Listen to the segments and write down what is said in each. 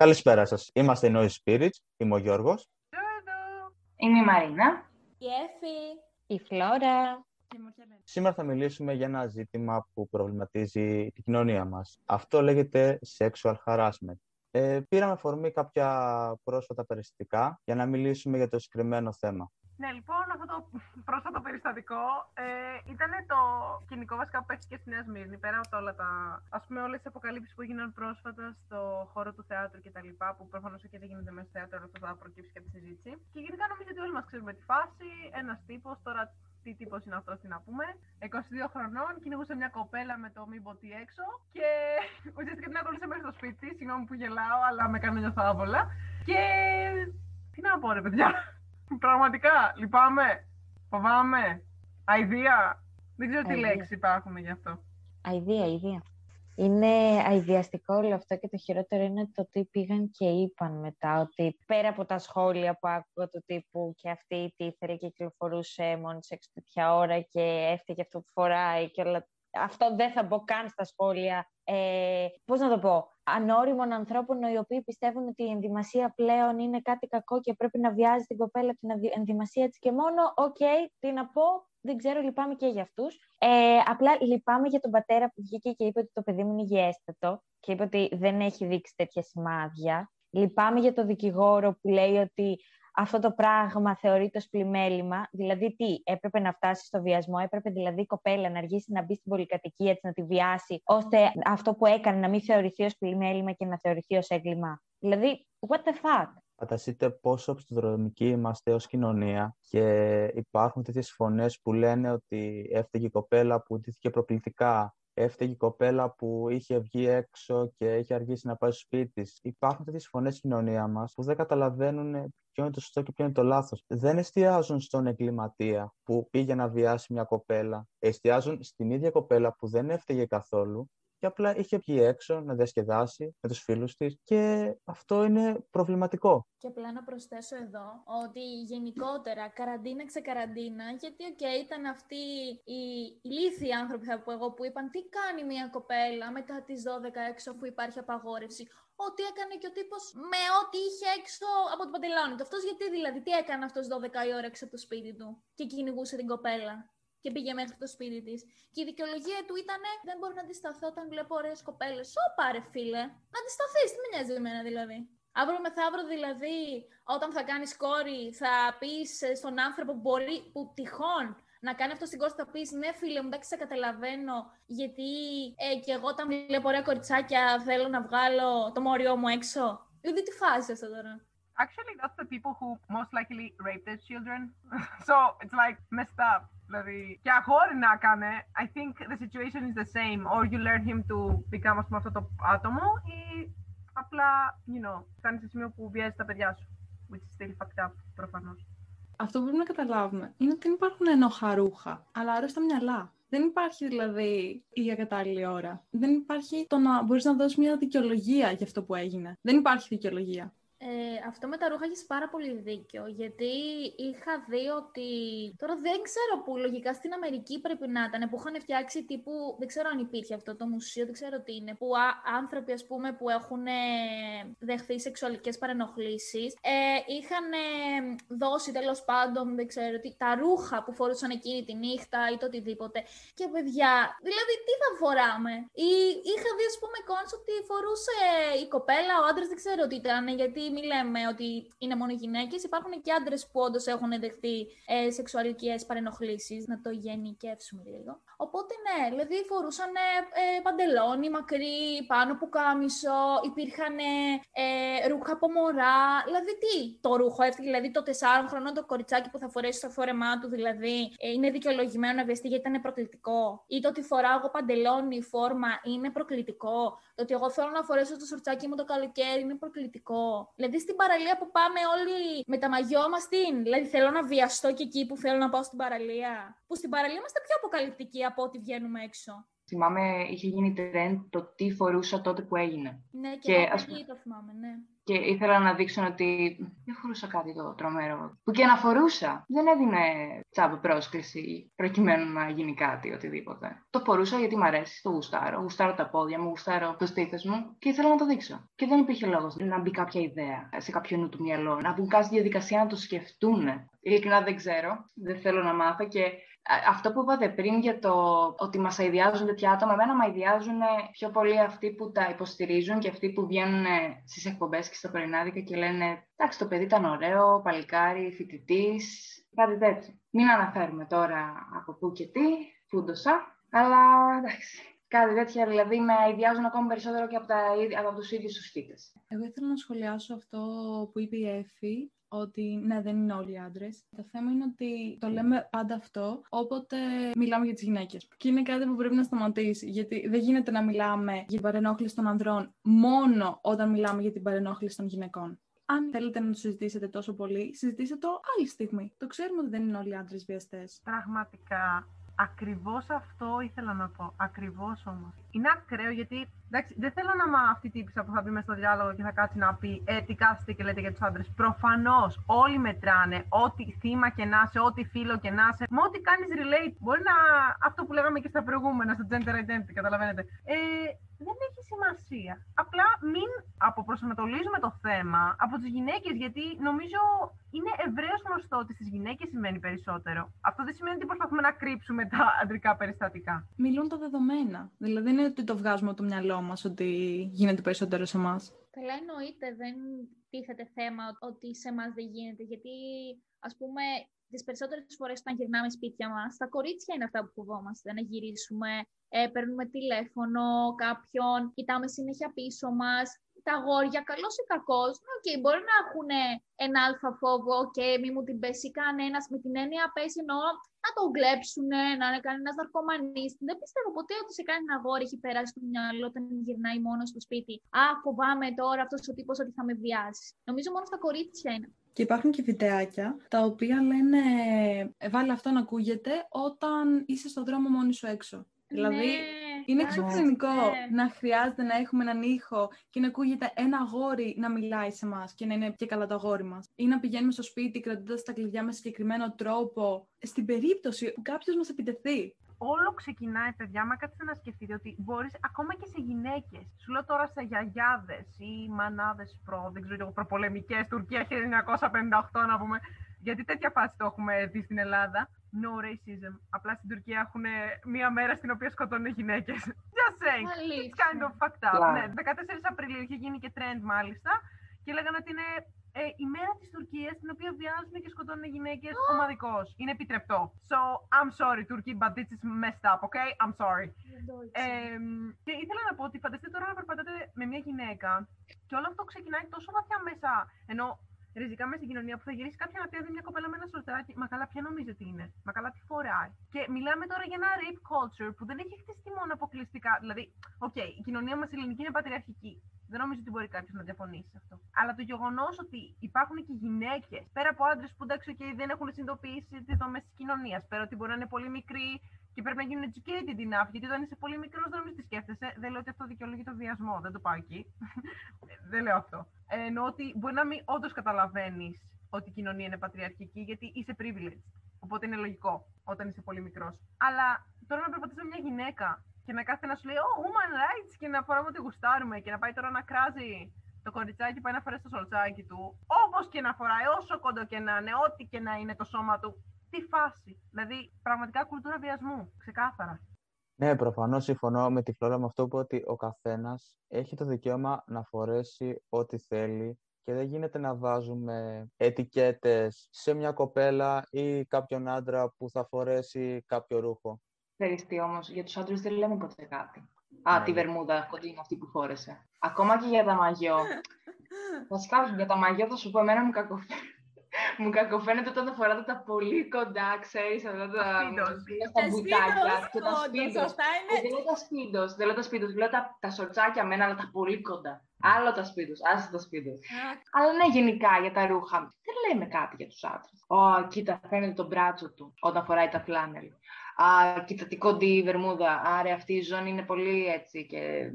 Καλησπέρα σας. Είμαστε οι Noise Spirits. Είμαι ο Γιώργος. Είμαι η Μαρίνα. Η Εφη. Η Φλόρα. Σήμερα θα μιλήσουμε για ένα ζήτημα που προβληματίζει την κοινωνία μας. Αυτό λέγεται sexual harassment. Ε, πήραμε φορμή κάποια πρόσφατα περιστατικά για να μιλήσουμε για το συγκεκριμένο θέμα. Ναι, λοιπόν, αυτό το πρόσφατο περιστατικό ε, ήταν το κοινικό βασικά που παίχτηκε στη Νέα Σμύρνη. Πέρα από όλα τα. ας πούμε, όλες τις αποκαλύψεις που έγιναν πρόσφατα στο χώρο του θεάτρου κτλ. Που προφανώς και δεν γίνεται μέσα στο θέατρο, αλλά αυτό θα προκύψει και τη συζήτηση. Και γενικά νομίζω ότι όλοι μας ξέρουμε τη φάση. Ένας τύπος, τώρα τι τύπος είναι αυτός, τι να πούμε. 22 χρονών, κυνηγούσε μια κοπέλα με το μη τι έξω και ουσιαστικά την ακολούθησε μέχρι στο σπίτι. Συγγνώμη που γελάω, αλλά με κάνει νιώθω άβολα. Και. Τι να πω, ρε παιδιά. Πραγματικά, λυπάμαι. Φοβάμαι. Αιδία. Δεν ξέρω τι λέξεις υπάρχουν γι' αυτό. Αιδία, αιδία. Είναι αειδιαστικό όλο αυτό και το χειρότερο είναι το τι πήγαν και είπαν μετά ότι πέρα από τα σχόλια που άκουγα του τύπου και αυτή η τύθερη κυκλοφορούσε μόνη σε τέτοια ώρα και έφταιγε αυτό που φοράει και όλα αυτό δεν θα μπω καν στα σχόλια. Ε, πώς να το πω, ανώριμων ανθρώπων οι οποίοι πιστεύουν ότι η ενδυμασία πλέον είναι κάτι κακό και πρέπει να βιάζει την κοπέλα την ενδυμασία έτσι και μόνο. Ok, okay, τι να πω, δεν ξέρω, λυπάμαι και για αυτούς. Ε, απλά λυπάμαι για τον πατέρα που βγήκε και είπε ότι το παιδί μου είναι υγιέστατο και είπε ότι δεν έχει δείξει τέτοια σημάδια. Λυπάμαι για τον δικηγόρο που λέει ότι αυτό το πράγμα θεωρείται ως πλημμέλημα. Δηλαδή τι, έπρεπε να φτάσει στο βιασμό, έπρεπε δηλαδή η κοπέλα να αργήσει να μπει στην πολυκατοικία της, να τη βιάσει, ώστε αυτό που έκανε να μην θεωρηθεί ως πλημμέλημα και να θεωρηθεί ως έγκλημα. Δηλαδή, what the fuck; Φανταστείτε πόσο οπισθοδρομικοί είμαστε ως κοινωνία και υπάρχουν τέτοιες φωνές που λένε ότι έφταιγε η κοπέλα που ντύθηκε προκλητικά, έφταιγε η κοπέλα που είχε βγει έξω και είχε αργήσει να πάει στο σπίτι της. Υπάρχουν τέτοιες φωνές στην κοινωνία μας που δεν καταλαβαίνουν ποιο είναι το σωστό και ποιο είναι το λάθος. Δεν εστιάζουν στον εγκληματία που πήγε να βιάσει μια κοπέλα. Εστιάζουν στην ίδια κοπέλα που δεν έφταιγε καθόλου και απλά είχε βγει έξω να διασκεδάσει με τους φίλους της και αυτό είναι προβληματικό. Και απλά να προσθέσω εδώ ότι γενικότερα καραντίνα ξεκαραντίνα, γιατί οκ, ήταν αυτοί οι ηλίθιοι άνθρωποι θα πω εγώ που είπαν τι κάνει μια κοπέλα μετά τις 12 έξω που υπάρχει απαγόρευση; Ό,τι έκανε και ο τύπος με ό,τι είχε έξω από το παντελόνι του. Αυτός γιατί δηλαδή, τι έκανε αυτός 12 η ώρα έξω από το σπίτι του και κυνηγούσε την κοπέλα; Και πήγε μέχρι το σπίτι της. Και η δικαιολογία του ήταν: Δεν μπορώ να αντισταθώ όταν βλέπω ωραίες κοπέλες. Ω πάρε, φίλε. Να αντισταθείς, τι με νοιάζει εμένα δηλαδή. Αύριο μεθαύριο δηλαδή, όταν θα κάνεις κόρη, θα πεις στον άνθρωπο που μπορεί, που τυχόν να κάνει αυτό στην κόρη, θα πεις ναι, φίλε μου, εντάξει, σε καταλαβαίνω, γιατί ε, και εγώ όταν βλέπω ωραία κοριτσάκια θέλω να βγάλω το μόριό μου έξω. Δηλαδή, τι φάση αυτό τώρα. Actually, that's the people who most likely rape their children. so it's like messed up. Δηλαδή, και αγόρι να έκανε, I think the situation is the same. Or you learn him to become, ας πούμε, αυτό το άτομο ή απλά, you know, φτάνει σε σημείο που βιάζει τα παιδιά σου. Which is still fucked up, προφανώς. Αυτό που πρέπει να καταλάβουμε είναι ότι δεν υπάρχουν ενόχα ρούχα, αλλά άρρωστα μυαλά. Δεν υπάρχει δηλαδή η ακατάλληλη ώρα. Δεν υπάρχει το να μπορείς να δώσεις μια δικαιολογία για αυτό που έγινε. Δεν υπάρχει δικαιολογία. Ε, αυτό με τα ρούχα έχεις πάρα πολύ δίκιο. Γιατί είχα δει ότι. Τώρα δεν ξέρω που λογικά στην Αμερική πρέπει να ήταν. Που είχαν φτιάξει τύπου. Δεν ξέρω αν υπήρχε αυτό το μουσείο, δεν ξέρω τι είναι. Που άνθρωποι, ας πούμε, που έχουν ε, δεχθεί σεξουαλικές παρενοχλήσεις ε, είχαν ε, δώσει τέλος πάντων, δεν ξέρω τι, τα ρούχα που φορούσαν εκείνη τη νύχτα ή το οτιδήποτε. Και παιδιά, δηλαδή τι θα φοράμε; Ή είχα δει, ας πούμε, εικόνε ότι φορούσε η κοπέλα, ο άντρας δεν ξέρω τι ήταν, γιατί μην λέμε ότι είναι μόνο γυναίκες. Υπάρχουν και άντρες που όντως έχουν δεχτεί ε, σεξουαλικές παρενοχλήσεις, να το γενικεύσουμε λίγο. Οπότε ναι, δηλαδή φορούσαν ε, ε, παντελόνι μακρύ, πάνω που κάμισο, υπήρχαν ε, ρούχα από μωρά. Δηλαδή τι, το ρούχο έφυγε, δηλαδή το 4 χρονών το κοριτσάκι που θα φορέσει στο φόρεμά του, δηλαδή ε, είναι δικαιολογημένο να βιαστεί γιατί ήταν προκλητικό; Ή το ότι φοράω εγώ παντελόνι, φόρμα είναι προκλητικό; Το ότι εγώ θέλω να φορέσω το σορτσάκι μου το καλοκαίρι είναι προκλητικό; Δηλαδή στην παραλία που πάμε όλοι με τα μαγιό μας, τι Δηλαδή θέλω να βιαστώ και εκεί που θέλω να πάω στην παραλία. Που στην παραλία είμαστε πιο αποκαλυπτικοί από ό,τι βγαίνουμε έξω. Θυμάμαι, είχε γίνει trend το τι φορούσα τότε που έγινε. Ναι, και, Και, και ας το θυμάμαι, ναι. Και ήθελα να δείξω ότι δεν φορούσα κάτι το τρομερό. Που και να φορούσα. Δεν έδινε τσάμπο πρόσκληση προκειμένου να γίνει κάτι, οτιδήποτε. Το φορούσα γιατί μ' αρέσει, το γουστάρω. Γουστάρω τα πόδια μου, γουστάρω το στήθο μου και ήθελα να το δείξω. Και δεν υπήρχε λόγος να μπει κάποια ιδέα σε κάποιο νου του μυαλό, να μπουν κάτι στη διαδικασία να το σκεφτούν. Ειλικρινά δεν ξέρω, δεν θέλω να μάθω και α, αυτό που είπατε πριν για το ότι μας αειδιάζουν τέτοια άτομα, εμένα με αειδιάζουν πιο πολύ αυτοί που τα υποστηρίζουν και αυτοί που βγαίνουν στις εκπομπές και στα πρωινάδικα και λένε «Εντάξει, το παιδί ήταν ωραίο, παλικάρι, φοιτητής, κάτι τέτοιο». Μην αναφέρουμε τώρα από πού και τι, φούντοσα, αλλά εντάξει. Κάτι τέτοια δηλαδή με αειδιάζουν ακόμη περισσότερο και από, τα, από τους ίδιους τους φοιτητές. Εγώ ήθελα να σχολιάσω αυτό που είπε η Εφη, ότι ναι, δεν είναι όλοι άντρες. Το θέμα είναι ότι το λέμε πάντα αυτό, όποτε μιλάμε για τις γυναίκες. Και είναι κάτι που πρέπει να σταματήσει. Γιατί δεν γίνεται να μιλάμε για την παρενόχληση των ανδρών μόνο όταν μιλάμε για την παρενόχληση των γυναικών. Αν θέλετε να το συζητήσετε τόσο πολύ, συζητήστε το άλλη στιγμή. Το ξέρουμε ότι δεν είναι όλοι οι άντρες βιαστές. Πραγματικά. Ακριβώς αυτό ήθελα να πω. Ακριβώς όμως. Είναι ακραίο γιατί εντάξει, δεν θέλω να είμαι αυτή η τύπησα που θα μπει μέσα στο διάλογο και θα κάτσει να πει ε, τι κάθεστε και λέτε για τους άντρες. Προφανώς όλοι μετράνε. Ό,τι θύμα και να είσαι, ό,τι φίλο και να είσαι. Με ό,τι κάνεις relate. Μπορεί να. Αυτό που λέγαμε και στα προηγούμενα, στο gender identity, καταλαβαίνετε. Ε, δεν έχει σημασία. Απλά μην αποπροσανατολίζουμε το θέμα από τις γυναίκες, γιατί νομίζω είναι ευρέως γνωστό ότι στις γυναίκες σημαίνει περισσότερο. Αυτό δεν σημαίνει ότι προσπαθούμε να κρύψουμε τα αντρικά περιστατικά. Μιλούν τα δεδομένα. Δηλαδή δεν είναι ότι το βγάζουμε από το μυαλό μας ότι γίνεται περισσότερο σε εμάς. Καλά εννοείται, δεν τίθεται θέμα ότι σε εμάς δεν γίνεται, γιατί ας πούμε τις περισσότερες φορές όταν γυρνάμε σπίτια μας, τα κορίτσια είναι αυτά που φοβόμαστε, να γυρίσουμε, ε, παίρνουμε τηλέφωνο κάποιον, κοιτάμε συνέχεια πίσω μας. Τα αγόρια, καλός ή κακός, okay, μπορεί να έχουν ένα αλφα φόβο και μη μου την πέσει κανένας. Με την έννοια πέσει εννοώ να τον κλέψουν, να είναι κανένα ναρκωμανής. Δεν πιστεύω ποτέ ότι σε κάνει ένα αγόρι έχει περάσει το μυαλό όταν γυρνάει μόνος στο σπίτι. Α, φοβάμαι τώρα αυτός ο τύπος ότι θα με βιάσει. Νομίζω μόνο στα κορίτσια είναι. Και υπάρχουν και βιντεάκια τα οποία λένε «Ε, βάλε αυτό να ακούγεται όταν είσαι στον δρόμο μόνοι σου έξω. Δηλαδή, ναι, είναι εντάξει, εξωφρενικό ναι. να χρειάζεται να έχουμε έναν ήχο και να ακούγεται ένα αγόρι να μιλάει σε εμάς και να είναι και καλά το αγόρι μας. Ή να πηγαίνουμε στο σπίτι κρατώντας τα κλειδιά με συγκεκριμένο τρόπο, στην περίπτωση που κάποιος μας επιτεθεί. Όλο ξεκινάει, παιδιά, μα κάτσετε να σκεφτείτε ότι μπορείς ακόμα και σε γυναίκες. Σου λέω τώρα σε γιαγιάδες ή μανάδες προ, δεν ξέρω εγώ, προπολεμικές, Τουρκία 1958 να πούμε. Γιατί τέτοια φάση το έχουμε δει στην Ελλάδα. No racism. Απλά στην Τουρκία έχουν μία μέρα στην οποία σκοτώνουν γυναίκες. Just saying. It's Αλήθεια. kind of fucked up. Wow. Ναι, 14 Απριλίου είχε γίνει και trend μάλιστα. Και λέγανε ότι είναι ε, η μέρα της Τουρκίας στην οποία βιάζουν και σκοτώνουν γυναίκες ομαδικώς. Είναι επιτρεπτό. So, I'm sorry, Turkey, but this is messed up, okay? I'm sorry. Δεν το ήξερα. Ε, και ήθελα να πω ότι φανταστείτε τώρα να περπατάτε με μια γυναίκα και όλο αυτό ξεκινάει τόσο βαθιά μέσα. Ενώ ριζικά μέσα στην κοινωνία που θα γυρίσεις κάποια να πει «Α, δες μια κοπέλα με ένα σορτάκι. Μα καλά, ποια νομίζεις ότι είναι; Μα καλά, τι φοράει; Και μιλάμε τώρα για ένα rape culture που δεν έχει χτιστεί μόνο αποκλειστικά. Δηλαδή, οκ, η κοινωνία μας ελληνική είναι πατριαρχική. Δεν νομίζω ότι μπορεί κάποιος να διαφωνήσει σε αυτό. Αλλά το γεγονός ότι υπάρχουν και γυναίκες, πέρα από άντρες που εντάξει, okay, δεν έχουν συνειδητοποιήσει τις δομές της κοινωνίας, πέρα ότι μπορεί να είναι πολύ μικροί και πρέπει να γίνουν educated enough, γιατί όταν είσαι πολύ μικρός δεν νομίζω τι σκέφτεσαι. Δεν λέω ότι αυτό δικαιολογεί το βιασμό, δεν το πάω εκεί. δεν λέω αυτό. Ε, εννοώ ότι μπορεί να μην όντως καταλαβαίνεις ότι η κοινωνία είναι πατριαρχική, γιατί είσαι privileged. Οπότε είναι λογικό όταν είσαι πολύ μικρός. Αλλά τώρα να περπατήσει με μια γυναίκα και να κάθεται να σου λέει Oh, human rights και να φοράμε ότι γουστάρουμε και να πάει τώρα να κράζει το κοριτσάκι πάει να φορέσει το σολτσάκι του, όπως και να φοράει, όσο κοντό και να είναι, ό,τι και να είναι το σώμα του. Τι φάση. Δηλαδή, πραγματικά κουλτούρα βιασμού. Ξεκάθαρα. Ναι, προφανώς συμφωνώ με τη Φλόρα με αυτό που είπε ότι ο καθένας έχει το δικαίωμα να φορέσει ό,τι θέλει και δεν γίνεται να βάζουμε ετικέτες σε μια κοπέλα ή κάποιον άντρα που θα φορέσει κάποιο ρούχο. Ξέρεις τι όμως, για τους άντρες δεν λέμε ποτέ κάτι. Α, Ναι. τη βερμούδα κοντινή αυτή που φόρεσε. Ακόμα και για τα μαγιό. Βασικά, για τα μαγιό θα σου πω, εμένα μου κακοφαίνεται. Μου κακοφαίνεται όταν φοράτε τα πολύ κοντά, ξέρεις, αυτά τα, Σπίντος. είναι στα μπουτάκια και τα όντως, σπίντος. σωστά είναι. Δεν λέω τα σπίντος, δεν λέω τα σπίντος, λέω τα, τα σορτσάκια μένα, αλλά τα πολύ κοντά. Άλλο τα σπίντος, άσε τα σπίντος. Α, Αλλά ναι, γενικά για τα ρούχα. Δεν λέμε κάτι για τους άντρες. Ω, κοίτα, φαίνεται το μπράτσο του όταν φοράει τα φλάνελ. Α, κοίτα τι κοντή η Βερμούδα. Άρα αυτή η ζώνη είναι πολύ έτσι και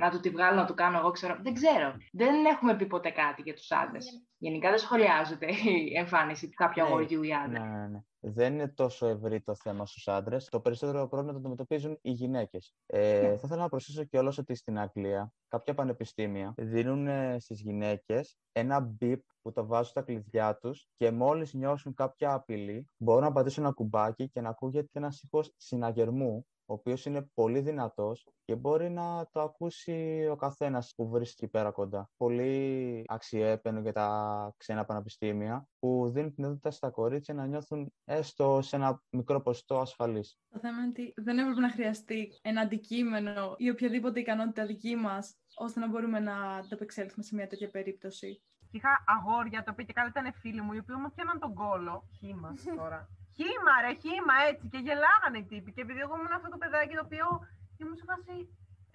να του τη βγάλω, να του κάνω εγώ, ξέρω. Δεν ξέρω. Δεν έχουμε πει ποτέ κάτι για τους άντρες. Γενικά δεν σχολιάζεται η εμφάνιση κάποιου Ναι, αγοριού ή άντρα. Ναι, ναι, ναι. Δεν είναι τόσο ευρύ το θέμα στους άντρες. Το περισσότερο πρόβλημα το αντιμετωπίζουν οι γυναίκες. Ε, Ναι. Θα ήθελα να προσθέσω κιόλας ότι στην Αγγλία κάποια πανεπιστήμια δίνουν στις γυναίκες ένα μπιπ που το βάζουν στα κλειδιά τους και μόλις νιώσουν κάποια απειλή, μπορούν να πατήσουν ένα κουμπάκι και να ακούγεται ένας ήχο συναγερμού ο οποίος είναι πολύ δυνατός και μπορεί να το ακούσει ο καθένας που βρίσκει εκεί πέρα κοντά. Πολύ αξιέπαινο για τα ξένα πανεπιστήμια που δίνουν την δυνατότητα στα κορίτσια να νιώθουν έστω σε ένα μικρό ποσοστό ασφαλής. Το θέμα είναι ότι δεν έπρεπε να χρειαστεί ένα αντικείμενο ή οποιαδήποτε ικανότητα δική μας ώστε να μπορούμε να ανταπεξέλθουμε σε μια τέτοια περίπτωση. Είχα αγόρια, τα οποία και καλά ήταν φίλοι μου, οι οποίοι μου πιάναν τον κόλο. Χήμα τώρα. Χήμα, ρε, χήμα, έτσι. Και γελάγανε οι τύποι. Και επειδή εγώ ήμουν αυτό το παιδάκι το οποίο ήμουν σε φάση.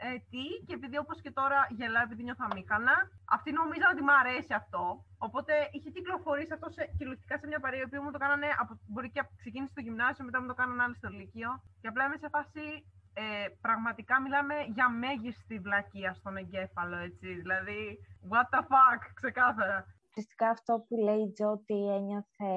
Ε, τι, και επειδή όπως και τώρα γελάω επειδή νιώθω αμήχανα, αυτοί νομίζαν ότι μου αρέσει αυτό. Οπότε είχε κυκλοφορήσει αυτό σε, κυριολεκτικά σε μια παρέα, η οποία μου το κάνανε, από, μπορεί και από- ξεκίνησε στο γυμνάσιο, μετά μου το κάνανε άλλοι στο Λύκειο. Και απλά είμαι σε φάση, ε, πραγματικά μιλάμε για μέγιστη βλακεία στον εγκέφαλο, έτσι. Δηλαδή, what the fuck, ξεκάθαρα. Ουσιαστικά αυτό που λέει η Τζο ότι ένιωθε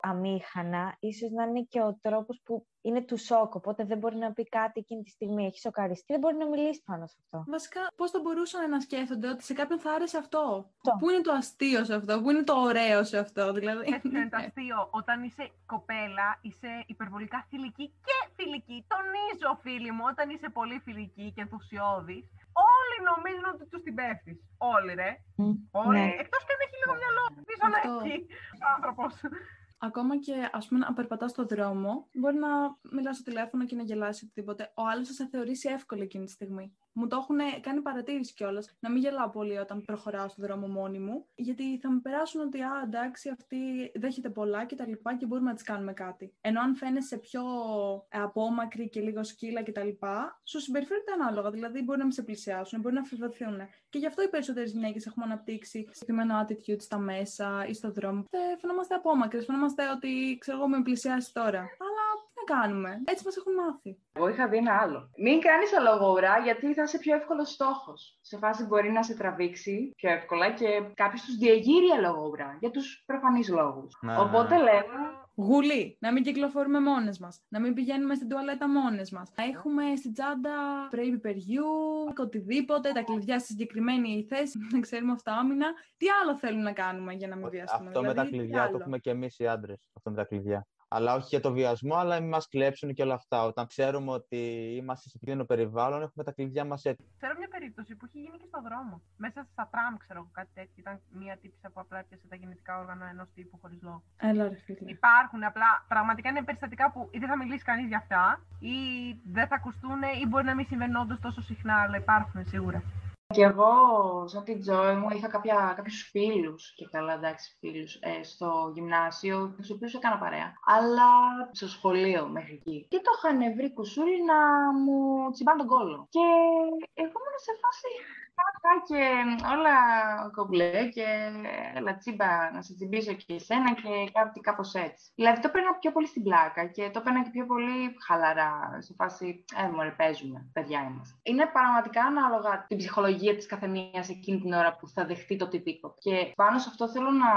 αμήχανα, ίσως να είναι και ο τρόπος που είναι του σοκ, οπότε δεν μπορεί να πει κάτι εκείνη τη στιγμή, έχει σοκαριστεί, δεν μπορεί να μιλήσει πάνω σε αυτό. Βασικά, πώς θα μπορούσαν να σκέφτονται ότι σε κάποιον θα άρεσε αυτό; Αυτό. Πού είναι το αστείο σε αυτό, πού είναι το ωραίο σε αυτό, δηλαδή; Έτσι είναι το αστείο. Όταν είσαι κοπέλα, είσαι υπερβολικά θηλυκή και φιλική. Τονίζω, φίλοι μου, όταν είσαι πολύ φιλική και ενθουσιώδης, όλοι νομίζουν ότι τους την πέφτεις. Όλοι, ρε. Όλοι. Ναι. Εκτός και αν έχει λίγο μυαλό. Πίσω να Αυτό. έχει άνθρωπος. Ακόμα και ας πούμε να περπατάς στο δρόμο, μπορεί να μιλάς στο τηλέφωνο και να γελάσεις οτιδήποτε. Ο άλλος θα σε θεωρήσει εύκολο εκείνη τη στιγμή. Μου το έχουν κάνει παρατήρηση κιόλας. Να μην γελάω πολύ όταν προχωράω στο δρόμο μόνη μου, γιατί θα μου περάσουν ότι α, εντάξει, αυτή δέχεται πολλά και τα λοιπά και μπορούμε να τη κάνουμε κάτι. Ενώ αν φαίνεσαι πιο ε, απόμακρη και λίγο σκύλα και τα λοιπά, σου συμπεριφέρεται ανάλογα. Δηλαδή μπορεί να μην σε πλησιάσουν, μπορεί να αφιβαθούν. Και γι' αυτό οι περισσότερες γυναίκες έχουμε αναπτύξει συγκεκριμένο attitude στα μέσα ή στο δρόμο. Ε, φαινόμαστε απόμακρες, φαινόμαστε ότι ξέρω εγώ με πλησιάσει τώρα. Αλλά τι να κάνουμε. Έτσι μας έχουν μάθει. Εγώ είχα δει ένα άλλο. Μην κάνεις αλογόουρα γιατί θα είσαι πιο εύκολος στόχος. Σε φάση μπορεί να σε τραβήξει πιο εύκολα και κάποιος τους διεγείρει αλογόουρα για τους προφανείς λόγους. Ναι, ναι, Οπότε ναι. λέμε. Γουλή. Να μην κυκλοφορούμε μόνες μας. Να μην πηγαίνουμε στην τουαλέτα μόνες μας. Να έχουμε στην τσάντα spray πιπεριού, οτιδήποτε, τα κλειδιά στη συγκεκριμένη θέση, να ξέρουμε αυτά άμυνα. Τι άλλο θέλουν να κάνουμε για να μην βιαστούμε. Αυτό με τα δηλαδή, τι κλειδιά το άλλο; έχουμε και εμείς οι άντρες. Αυτό με τα κλειδιά. Αλλά όχι για το βιασμό, αλλά μην μας κλέψουν και όλα αυτά. Όταν ξέρουμε ότι είμαστε σε κίνδυνο περιβάλλον, έχουμε τα κλειδιά μας έτοιμα. Ξέρω μια περίπτωση που έχει γίνει και στο δρόμο. Μέσα στα τραμ, ξέρω εγώ, κάτι τέτοιο. Ήταν μια τύπησα που απλά έπιασε τα γεννητικά όργανα ενός τύπου χωρίς λόγο. Έλα, ρε φίλε. Υπάρχουν απλά πραγματικά είναι περιστατικά που ή δεν θα μιλήσει κανείς για αυτά, ή δεν θα ακουστούν, ή μπορεί να μην συμβαίνουν όντως τόσο συχνά, αλλά υπάρχουν σίγουρα. Και εγώ, σαν την Τζόη μου, είχα κάποια, κάποιους φίλους, και καλά εντάξει φίλους, ε, στο γυμνάσιο, τους οποίους έκανα παρέα. Αλλά στο σχολείο μέχρι εκεί. Και το είχαν βρει κουσούλη να μου τσιμπάνε τον κόλο. Και εγώ ήμουν σε φάση χαχα και όλα κομπλέ και έλα τσίμπα να σε τσιμπήσω και εσένα και κάτι κάπως έτσι. Δηλαδή το έπαιρνα πιο πολύ στην πλάκα και το έπαιρνα και πιο πολύ χαλαρά, σε φάση, ε, μωρέ, παίζουμε, παιδιά είμαστε. Είναι πραγματικά ανάλογα την ψυχολογία της καθεμίας εκείνη την ώρα που θα δεχτεί το οτιδήποτε. Και πάνω σε αυτό θέλω να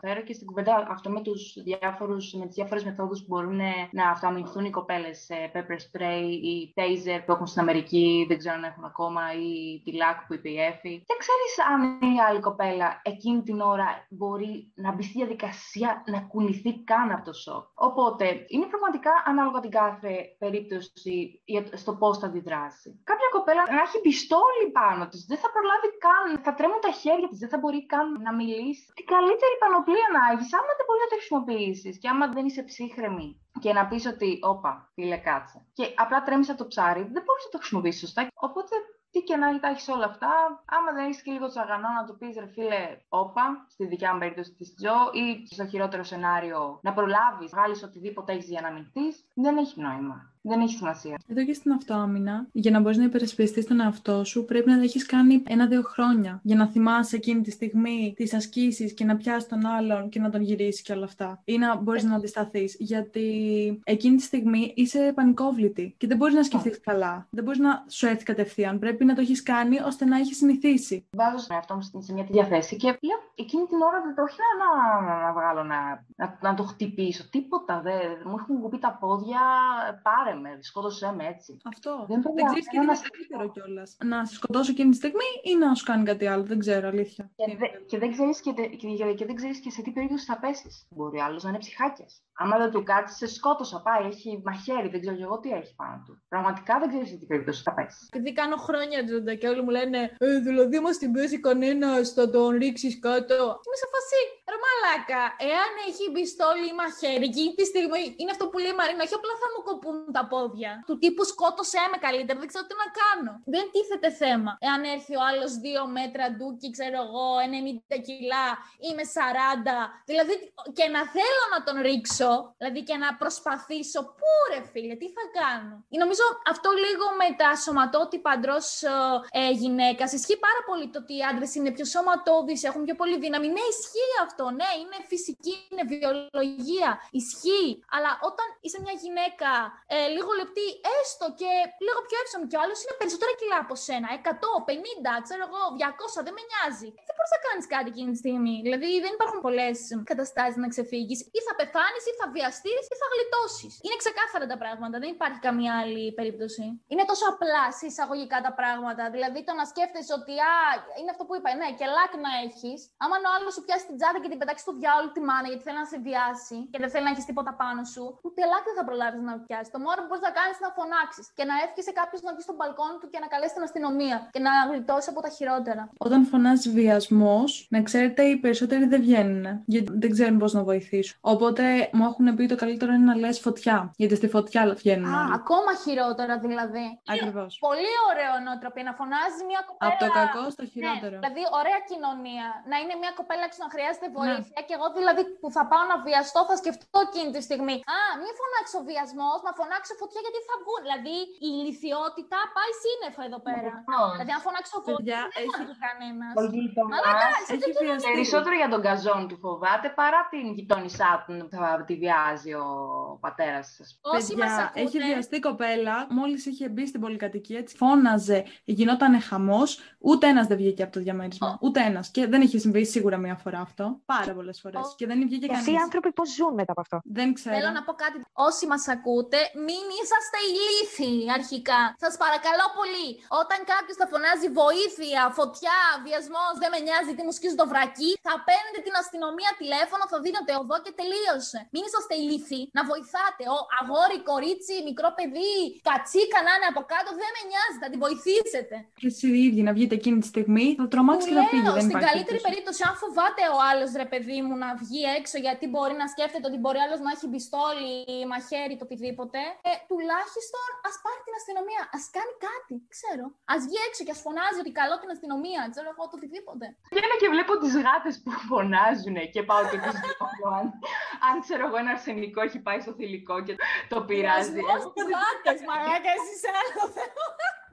φέρω και στην κουβέντα αυτό με, τους διάφορους, με τις διάφορες μεθόδους που μπορούν να αυτοαμυνθούν οι κοπέλες σε pepper spray ή taser που έχουν στην Αμερική, δεν ξέρω αν έχουν ακόμα, ή τη LAC που είπε η Εφη. Δεν ξέρεις αν η άλλη κοπέλα εκείνη την ώρα μπορεί να μπει στη διαδικασία να κουνηθεί καν από το σοκ. Οπότε είναι πραγματικά ανάλογα την κάθε περίπτωση για- στο πώς θα αντιδράσει. Κάποια κοπέλα να έχει πιστόλι πάνω της, δεν θα προλάβει καν, θα τρέμουν τα χέρια της, δεν θα μπορεί καν να μιλήσει. Την καλύτερη πανοπλία να έχεις, άμα δεν μπορείς να το χρησιμοποιήσεις και άμα δεν είσαι ψύχρεμη και να πεις ότι, όπα, φίλε, κάτσε. Και απλά τρέμεις από το ψάρι, δεν μπορείς να το χρησιμοποιήσεις σωστά. Οπότε τι και να τα έχεις όλα αυτά, άμα δεν έχεις και λίγο τσαγανό να του πεις ρε φίλε, όπα, στη δικιά μου περίπτωση της Τζο, ή στο χειρότερο σενάριο να προλάβεις, βγάλεις οτιδήποτε έχεις για να αμυνθεί, δεν έχει νόημα. Δεν έχει σημασία. Εδώ και στην αυτοάμυνα, για να μπορείς να υπερασπιστείς τον εαυτό σου, πρέπει να έχεις κάνει ένα-δύο χρόνια. Για να θυμάσαι εκείνη τη στιγμή τις ασκήσεις και να πιάσεις τον άλλον και να τον γυρίσεις και όλα αυτά. Ή να μπορείς να αντισταθείς. Γιατί εκείνη τη στιγμή είσαι πανικόβλητη και δεν μπορείς να σκεφτείς καλά. Δεν μπορείς να σου έρθει κατευθείαν. Πρέπει να το έχεις κάνει ώστε να έχεις συνηθίσει. Βάζω στον εαυτό μου σε μια τέτοια θέση και λέω εκείνη την ώρα δεν το όχι να, να, να βγάλω να, να, να, το χτυπήσω. Τίποτα. Δεν, μου έχουν κουμπεί τα πόδια. Πάρε με, σκότωσέ με έτσι. Αυτό. Δεν, δεν ξέρεις και τι είναι καλύτερο κιόλας. Να σε σκοτώσω εκείνη τη στιγμή ή να σου κάνει κάτι άλλο. Δεν ξέρω, αλήθεια. Και, δε, και δεν ξέρεις και, και, και, δεν ξέρεις και σε τι περίπτωση θα πέσεις. Μπορεί άλλος να είναι ψυχάκιας. Άμα δεν του κάτσεις, σε σκότωσα. Πάει, έχει μαχαίρι, δεν ξέρω εγώ τι έχει πάνω του. Πραγματικά δεν ξέρεις σε τι περίπτωση θα πέσεις. Επειδή κάνω χρόνια τζοντα και όλοι μου λένε ε, Δηλαδή, μας την πέσει κανένας, θα τον ρίξεις κάτω. Είμαι σε φασί. Ρε μαλάκα, εάν έχει πιστόλι ή μαχαίρι, εκείνη τη στιγμή είναι αυτό που λέει η Μαρίνα, όχι απλά θα μου κοπούν τα πόδια. Του τύπου σκότωσέ με καλύτερα, δεν ξέρω τι να κάνω. Δεν τίθεται θέμα. Εάν έρθει ο άλλος δύο μέτρα ντούκι, ξέρω εγώ, 90 κιλά, είμαι 40. Δηλαδή, και να θέλω να τον ρίξω, δηλαδή και να προσπαθήσω, πού ρε φίλε, τι θα κάνω. Νομίζω αυτό λίγο με τα σωματότυπα αντρό ε, γυναίκας. Ισχύει πάρα πολύ το ότι οι άντρες είναι πιο σωματώδεις, έχουν πιο πολύ δύναμη. Ναι, ισχύει αυτό. Ναι, είναι φυσική, είναι βιολογία. Ισχύει. Αλλά όταν είσαι μια γυναίκα ε, λίγο λεπτή, έστω και λίγο πιο εύσομη και ο άλλος είναι περισσότερα κιλά από σένα. 100, 50, ξέρω εγώ, 200, δεν με νοιάζει. Δεν μπορείς να κάνεις κάτι εκείνη τη στιγμή. Δηλαδή δεν υπάρχουν πολλές καταστάσεις να ξεφύγεις. Ή θα πεθάνεις, ή θα βιαστείς, ή θα γλιτώσεις. Είναι ξεκάθαρα τα πράγματα. Δεν υπάρχει καμία άλλη περίπτωση. Είναι τόσο απλά σε εισαγωγικά τα πράγματα. Δηλαδή το να σκέφτεσαι ότι α, είναι αυτό που είπα, ναι, και λάκ να έχεις. Άμα ο άλλος σου πιάσει την τσάντα και την πετάξει στο διάολο τη μάνα γιατί θέλει να σε βιάσει και δεν θέλει να έχεις τίποτα πάνω σου, ούτε λάκ δεν θα προλάβεις να πιάσει. Το μόνο που μπορείς να κάνεις είναι να φωνάξεις και να εύχεσαι κάποιο να βγει στο μπαλκόνι του και να καλέσει την αστυνομία και να γλιτώσει από τα χειρότερα. Όταν φωνάζει βιασμός, να ξέρετε, οι περισσότεροι δεν βγαίνουν γιατί δεν ξέρουν πώς να βοηθήσουν. Οπότε μου έχουν πει το καλύτερο είναι να λες φωτιά. Γιατί στη φωτιά βγαίνουν. Α, όλοι. ακόμα χειρότερα δηλαδή. Ακριβώς. Πολύ ωραίο νοοτροπία να φωνάζει μια κοπέλα. Από το κακό στο χειρότερο. Ναι, δηλαδή, ωραία κοινωνία. Να είναι μια κοπέλα που να χρειάζεται ναι. Βοήθεια. Ναι. Και εγώ δηλαδή που θα πάω να βιαστώ, θα σκεφτώ εκείνη τη στιγμή. Α, μην φωνάξω βιασμός, να φωνάξω φωτιά γιατί θα βγουν. Δηλαδή, η ηλικιότητα πάει σύννεφο εδώ πέρα. Δηλαδή, αν φωνάξω φωτιά, δεν θα βγει κανένας. Περισσότερο για τον καζόν του φοβάται παρά την γειτόνισά του που θα τη βιάζει ο πατέρας σα. Παιδιά, έχει βιαστεί κοπέλα, μόλις είχε μπει στην πολυκατοικία, έτσι φώναζε, γινόταν χαμός, ούτε ένας δεν βγήκε από το διαμέρισμα. Oh. Ούτε ένας. Και δεν είχε συμβεί σίγουρα μία φορά αυτό. Πάρα πολλές φορές. Oh. Και δεν βγήκε κανείς. Αυτοί οι άνθρωποι πώς ζουν μετά από αυτό; Δεν ξέρω. Θέλω να πω κάτι. Όσοι μας ακούτε, μην είσαστε ηλίθιοι αρχικά. Σας παρακαλώ πολύ. Όταν κάποιος θα φωνάζει βοήθεια, φωτιά, βιασμός, δεν με νοιάζει τι μου σκίζει το βρακί, θα παίρνετε την αστυνομία τηλέφωνο, θα δίνετε οδό και τελείωσε. Μην είσαστε ηλίθιοι. Να βοηθάτε. Ο αγόρι, κορίτσι, μικρό παιδί, κατσίκα να είναι από κάτω, δεν με νοιάζει. Θα την βοηθήσετε. Και εσείς οι ίδιοι να βγείτε εκείνη τη στιγμή, θα τρομάξει και θα φύγει. Δεν στην καλύτερη περίπτωση, αν φοβάται ο άλλος ρε παιδί μου να βγει έξω γιατί μπορεί να σκέφτεται ότι μπορεί άλλος να έχει πιστόλι ή μαχαίρι, το οτιδήποτε, ε, τουλάχιστον ας πάρει την αστυνομία. Α κάνει κάτι, ξέρω. Α βγει έξω και ας φωνάζει ότι καλό την αστυνομία, ξέρω εγώ το οτιδήποτε. Βγαίνω και βλέπω τις γάτες που φωνάζουν και πάω και τις βλέπω. αν, αν ξέρω εγώ ένα αρσενικό έχει πάει στο θηλυκό και το πειράζει. Όχι, γάτε, μαλάκα, εσύ άλλο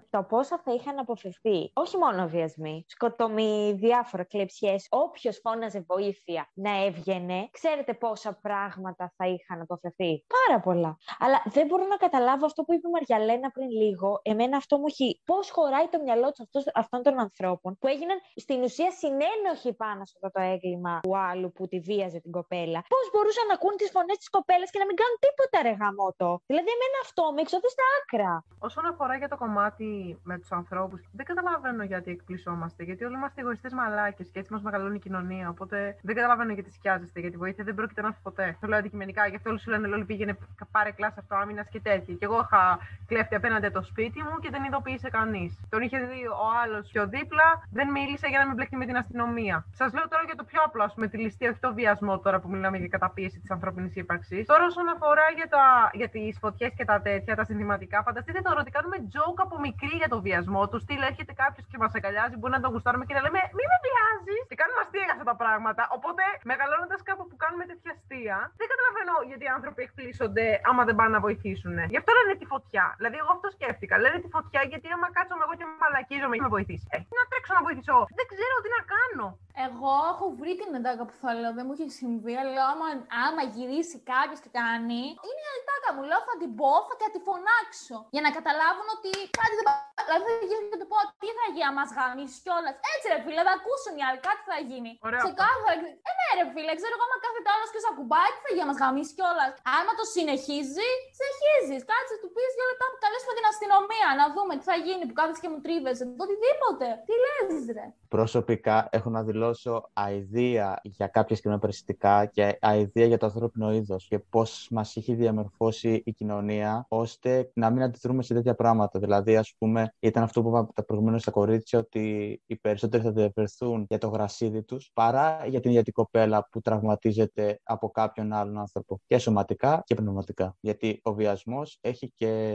το πόσο θα είχαν αποφευθεί όχι μόνο βιασμοί, σκοτωμοί, διάφορα κλεψιές. Όποιος φώναζε βοήθεια να έβγαινε, ξέρετε πόσα πράγματα θα είχαν αποφευθεί. Πάρα πολλά. Αλλά δεν μπορώ να καταλάβω αυτό που είπε η Μαριαλένα πριν λίγο. Εμένα αυτό μου έχει. Πώς χωράει το μυαλό τους αυτών των ανθρώπων που έγιναν στην ουσία συνένοχοι πάνω σε αυτό το έγκλημα του άλλου που τη βίαζε την κοπέλα. Πώς μπορούσαν να ακούν τις φωνές της κοπέλας και να μην κάνουν τίποτα ρε γαμότο. Δηλαδή, εμένα αυτό με εξωθεί στα άκρα. Όσον αφορά για το κομμάτι με τους ανθρώπους. Δεν καταλαβαίνω γιατί εκπλησόμαστε. Γιατί όλοι είμαστε εγωιστές μαλάκες και έτσι μας μεγαλώνει η κοινωνία. Οπότε δεν καταλαβαίνω γιατί σκιάζεστε. Γιατί βοήθεια δεν πρόκειται να έρθει ποτέ. Το λέω αντικειμενικά. Γι' αυτό όλοι σου λένε Λόλι πήγαινε πάρε κλάση αυτοάμυνα και τέτοια. Και εγώ είχα κλέφτη απέναντι από το σπίτι μου και δεν ειδοποίησε κανείς. Τον είχε δει ο άλλος πιο δίπλα, δεν μίλησε για να μην μπλεχτεί με την αστυνομία. Σας λέω τώρα για το πιο απλό, ας πούμε, τη ληστεία, όχι το βιασμό τώρα που μιλάμε για καταπίεση της ανθρώπινης ύπαρξης. Τώρα, όσον αφορά για, τα, για τις φωτιές και τα τέτοια, τα συνθηματικά, φανταστείτε τώρα ότι κάνουμε joke από μικρή για το βιασμό τους. Στείλ έρχεται κάποιος και μας αγκαλιάζει, μπορεί να τον γουστάρουμε και να λέμε Μη με βιάζει. Και κάνουμε αστεία για αυτά τα πράγματα. Οπότε, μεγαλώνοντας κάπου που κάνουμε τέτοια αστεία, δεν καταλαβαίνω γιατί οι άνθρωποι εκπλήσονται άμα δεν πάνε να βοηθήσουν. Γι' αυτό λένε τη φωτιά. Δηλαδή, εγώ αυτό σκέφτηκα. Λένε τη φωτιά γιατί άμα κάτσω εγώ και μαλακίζομαι ή με βοηθήσει. Ε, να τρέξω να βοηθήσω. Δεν ξέρω τι να κάνω. Εγώ έχω βρει την εντάκα που θα λέω, δεν μου έχει συμβεί, αλλά άμα, άμα γυρίσει κάποιος και κάνει, είναι η εντάκα μου. Λέω θα την πω, θα τη φωνάξω. Για να καταλάβουν ότι κάτι δεν πάει. Δηλαδή θα γυρίσω και του πω τι θα γίνει, άμα μας γαμίσει κιόλας. Έτσι ρε φίλε, θα ακούσουν οι άλλοι, κάτι θα γίνει. Ωραία Σε κάθε. Ε, ναι, ρε φίλε, ξέρω εγώ, άμα κάθεται άλλος και σε ακουμπάει, τι θα γίνει, άμα μας γαμίσει κιόλας. Άμα το συνεχίζει, συνεχίζεις. Κάτσε, του πεις δύο λεπτά που καλέσουμε την αστυνομία να δούμε τι θα γίνει, που κάθεσαι και μου τρίβεσαι. Οτιδήποτε. Τι λες, ρε. Προσωπικά έχω να δηλώσω αηδία για κάποια συγκεκριμένα περιστατικά και αηδία για το ανθρώπινο είδος και πώς μας έχει διαμορφώσει η κοινωνία ώστε να μην αντιδρούμε σε τέτοια πράγματα. Δηλαδή, ας πούμε, ήταν αυτό που είπαμε τα προηγούμενα στα κορίτσια ότι οι περισσότεροι θα διαβερθούν για το γρασίδι τους παρά για την ιδιωτική κοπέλα που τραυματίζεται από κάποιον άλλον άνθρωπο και σωματικά και πνευματικά. Γιατί ο βιασμός έχει και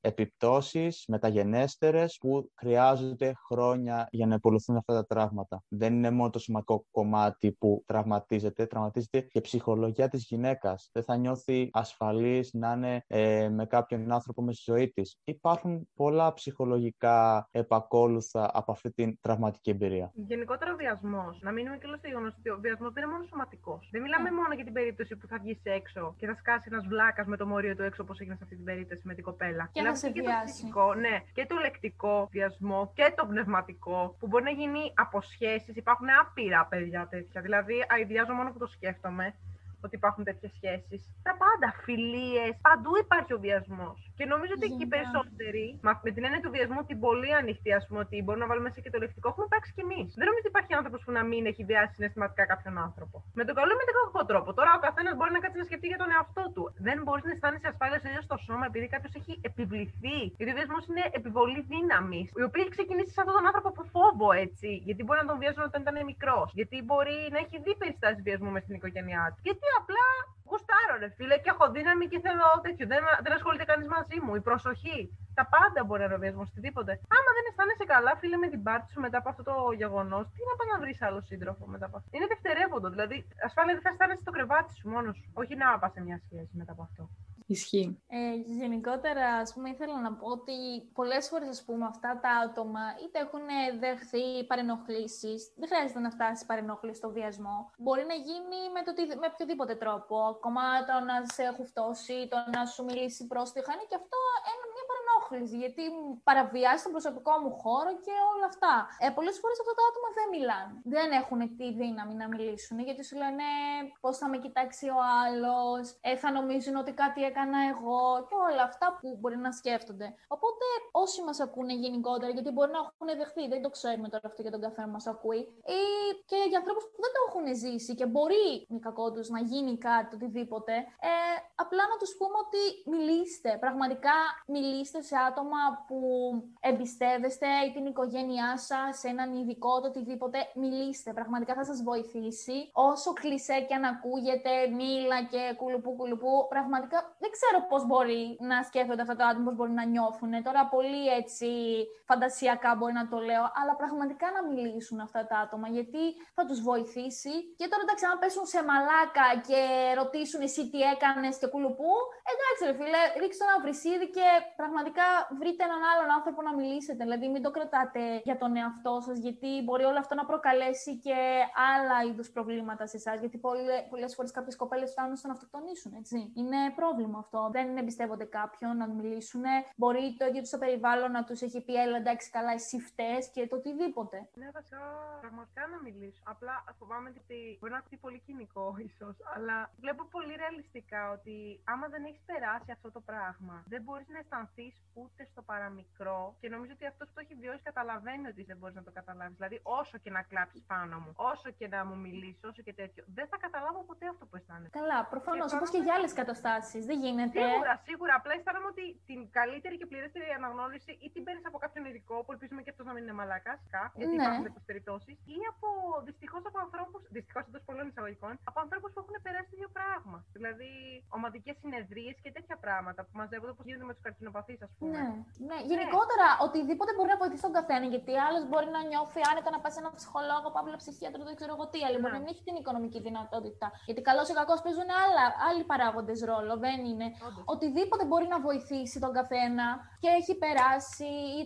επιπτώσεις μεταγενέστερες που χρειάζονται χρόνια για να υπολουθούν αυτά τα τραύματα. Δεν είναι μόνο το σωματικό κομμάτι που τραυματίζεται, τραυματίζεται και η ψυχολογία της γυναίκας. Δεν θα νιώθει ασφαλής να είναι ε, με κάποιον άνθρωπο με στη ζωή της. Υπάρχουν πολλά ψυχολογικά επακόλουθα από αυτή την τραυματική εμπειρία. Γενικότερα ο βιασμός. Να μείνουμε και στο γεγονός ότι ο βιασμός δεν είναι μόνο σωματικός. Δεν μιλάμε μόνο για την περίπτωση που θα βγεις έξω και θα σκάσει ένας βλάκας με το μόριο του έξω, όπως έγινε σε αυτή την περίπτωση με την κοπέλα. Και να Μιλάμε σε και το βιάσει. φυσικό, ναι, και το λεκτικό βιασμό και το πνευματικό που μπορεί να γίνει από σχέσεις. Υπάρχουν άπειρα παιδιά τέτοια. Δηλαδή, αειδιάζω μόνο που το σκέφτομαι ότι υπάρχουν τέτοιες σχέσεις. Τα πάντα, φιλίες, παντού υπάρχει ο βιασμός. Και νομίζω ότι εκεί οι Γενικά. περισσότεροι, μα- με την έννοια του βιασμού, την πολύ ανοιχτή, ας πούμε, ότι μπορούμε να βάλουμε μέσα και το λεκτικό, έχουμε υπάρξει κι εμείς. Δεν νομίζω ότι υπάρχει άνθρωπος που να μην έχει βιάσει συναισθηματικά κάποιον άνθρωπο. Με τον καλό ή με τον κακό τρόπο. Τώρα ο καθένας μπορεί να κάτσει να σκεφτεί για τον εαυτό του. Δεν μπορείς να αισθάνεσαι ασφάλεια στο ίδιο στο σώμα επειδή κάποιος έχει επιβληθεί. Γιατί ο βιασμός είναι επιβολή δύναμη. Η οποία έχει ξεκινήσει σε αυτόν τον άνθρωπο από φόβο, έτσι. Γιατί μπορεί να τον βιάζουν όταν ήταν μικρός. Γιατί μπορεί να έχει δει περιστάσεις βιασμού μες στην οικογένειά του. Γιατί απλά γουστάρω, ρε φίλε, και έχω δύναμη και θέλω τέτοιο. Δεν, δεν ασχολείται κανείς μαζί μου. Η προσοχή. Τα πάντα μπορεί να είναι ο βιασμός, οτιδήποτε. Άμα δεν αισθάνεσαι καλά, φίλε, με την πάρτι σου μετά από αυτό το γεγονός, τι να πας να βρεις άλλο σύντροφο μετά από αυτό. Είναι δευτερεύοντο. Δηλαδή, ασφάλεια δεν θα αισθάνεσαι στο κρεβάτι σου μόνος σου. Όχι να πας σε μια σχέση μετά από αυτό. Ισχύει. Ε, γενικότερα, ας πούμε, ήθελα να πω ότι πολλές φορές, ας πούμε, αυτά τα άτομα είτε έχουν δεχθεί παρενοχλήσεις, δεν χρειάζεται να φτάσει παρενόχληση στο βιασμό. Μπορεί να γίνει με, το, τι- με οποιοδήποτε τρόπο. Ακόμα το να σε χουφτώσει, το να σου μιλήσει πρόστιχα, είναι και αυτό ένα, μια παρενόχληση, γιατί μου παραβιάζει τον προσωπικό μου χώρο και όλα αυτά. Ε, Πολλές φορές αυτά τα άτομα δεν μιλάνε. Δεν έχουν τη δύναμη να μιλήσουν, γιατί σου λένε πώς θα με κοιτάξει ο άλλος, ε, θα νομίζουν ότι κάτι έκανα εγώ και όλα αυτά που μπορεί να σκέφτονται. Οπότε όσοι μας ακούνε γενικότερα, γιατί μπορεί να έχουν δεχθεί, δεν το ξέρουμε τώρα αυτό για τον καθένα μας ακούει, ή και για ανθρώπους που δεν το έχουν ζήσει και μπορεί μη κακό του να γίνει κάτι, οτιδήποτε, ε, απλά να τους πούμε ότι μιλήστε. Πραγματικά μιλήστε σε άτομα που εμπιστεύεστε ή την οικογένειά σας, σε έναν ειδικό, το οτιδήποτε. Μιλήστε. Πραγματικά θα σας βοηθήσει. Όσο κλεισέ και αν ακούγεται, μίλα και κουλουπού κουλουπού. Πραγματικά δεν ξέρω πώς μπορεί να σκέφτονται αυτά τα άτομα, πώς μπορεί να νιώθουν. Τώρα πολύ έτσι φαντασιακά μπορεί να το λέω, αλλά πραγματικά να μιλήσουν αυτά τα άτομα γιατί θα τους βοηθήσει. Και τώρα εντάξει, αν πέσουν σε μαλάκα και ρωτήσουν εσύ τι έκανες και κουλουπού, εντάξει, ρε φίλε, ρίξτε ένα βρυσίδι και πραγματικά βρείτε έναν άλλον άνθρωπο να μιλήσετε. Δηλαδή, μην το κρατάτε για τον εαυτό σας, γιατί μπορεί όλο αυτό να προκαλέσει και άλλα είδους προβλήματα σε εσάς. Γιατί πολλές φορές κάποιες κοπέλες φτάνουν στο να αυτοκτονήσουν, έτσι. Είναι πρόβλημα αυτό. Δεν εμπιστεύονται κάποιον να μιλήσουν. Μπορεί το ίδιο τους το περιβάλλον να τους έχει πει, έλα εντάξει, καλά, εσύ φταίς και το οτιδήποτε. Ναι, βασικά πραγματικά να μιλήσω. Απλά φοβάμαι ότι μπορεί να ακούει πολύ κοινικό, ίσως. Αλλά βλέπω πολύ ρεαλιστικά ότι άμα δεν έχεις περάσει αυτό το πράγμα, δεν μπορείς να αισθανθείς ούτε στο παραμικρό. Και νομίζω ότι αυτός που το έχει βιώσει καταλαβαίνει ότι δεν μπορείς να το καταλάβεις. Δηλαδή, όσο και να κλάψεις πάνω μου, όσο και να μου μιλήσεις, όσο και τέτοιο, δεν θα καταλάβω ποτέ αυτό που αισθάνεσαι. Καλά, προφανώς, Και όπως και για άλλες καταστάσεις. Δεν γίνεται. Σίγουρα, σίγουρα. Απλά αισθάνομαι ότι την καλύτερη και πληρέστερη αναγνώριση ή την παίρνεις από κάποιον ειδικό, που ελπίζουμε και αυτός να μην είναι μαλάκας, γιατί Ναι. υπάρχουν τέτοιες περιπτώσεις, ή από δυστυχώς από ανθρώπους, δυστυχώς εντός πολλών εισαγωγικών, από ανθρώπους που έχουν περάσει το ίδιο πράγμα. Δηλαδή, ομαδικές συνεδρίες και τέτοια πράγματα που μαζεύονται όπως γίνεται με τους καρκινοπαθείς, ας πούμε. Πούμε. Ναι, ναι. Γενικότερα, οτιδήποτε μπορεί να βοηθήσει τον καθένα. Γιατί άλλος μπορεί να νιώθει άνετα να πάει σε έναν ψυχολόγο, παύλα ψυχίατρο, δεν ξέρω εγώ τι. Αλλά μπορεί Ναι. να μην έχει την οικονομική δυνατότητα. Γιατί καλό ή κακό παίζουν άλλα, άλλοι παράγοντες ρόλο. Δεν είναι. Όντως. Οτιδήποτε μπορεί να βοηθήσει τον καθένα και έχει περάσει ή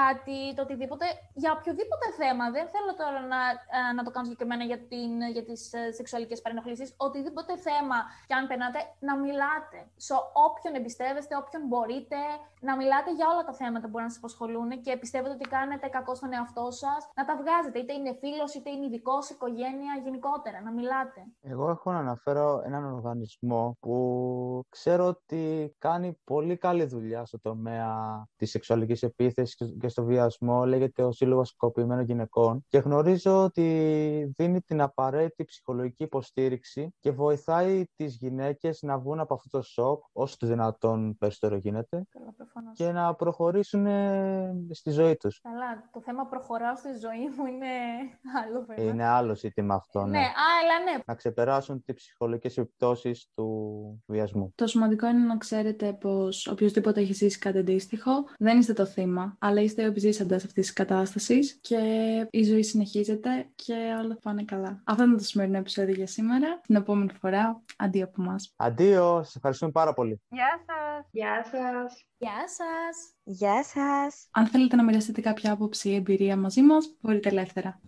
κάτι, το οτιδήποτε, για οποιοδήποτε θέμα. Δεν θέλω τώρα να, ε, να το κάνω συγκεκριμένα για, την, για τις ε, σεξουαλικές παρενοχλήσεις. Οτιδήποτε θέμα και αν περνάτε, να μιλάτε. Σε όποιον εμπιστεύεστε, όποιον μπορείτε, να μιλάτε για όλα τα θέματα που μπορεί να σας απασχολούν και πιστεύετε ότι κάνετε κακό στον εαυτό σας, να τα βγάζετε. Είτε είναι φίλος, είτε είναι ειδικός, οικογένεια, γενικότερα. Να μιλάτε. Εγώ έχω να αναφέρω έναν οργανισμό που ξέρω ότι κάνει πολύ καλή δουλειά στο τομέα της σεξουαλικής επίθεσης και- και στο βιασμό. Λέγεται ο Σύλλογος Σκοπημένων Γυναικών και γνωρίζω ότι δίνει την απαραίτητη ψυχολογική υποστήριξη και βοηθάει τις γυναίκες να βγουν από αυτό το σοκ όσο το δυνατόν περισσότερο γίνεται Καλά, προφανώς. Και να προχωρήσουν ε, στη ζωή τους. Καλά, το θέμα προχωράω στη ζωή μου είναι άλλο βέβαια. Είναι άλλο ζήτημα αυτό, Ναι, ναι. αλλά ναι, Να ξεπεράσουν τις ψυχολογικές επιπτώσεις του βιασμού. Το σημαντικό είναι να ξέρετε πως οποιοδήποτε έχει ζήσει κάτι αντίστοιχο, δεν είστε το θύμα, αλλά είστε ο επιζήσαντας αυτής της κατάστασης και η ζωή συνεχίζεται και όλα πάνε καλά. Αυτό είναι το σημερινό επεισόδιο για σήμερα. Την επόμενη φορά, αντί από εμάς. Αντίο, σας ευχαριστούμε πάρα πολύ. Γεια σας! Γεια σας! γεια σας. Γεια σας! Αν θέλετε να μοιραστείτε κάποια άποψη ή εμπειρία μαζί μας, μπορείτε ελεύθερα.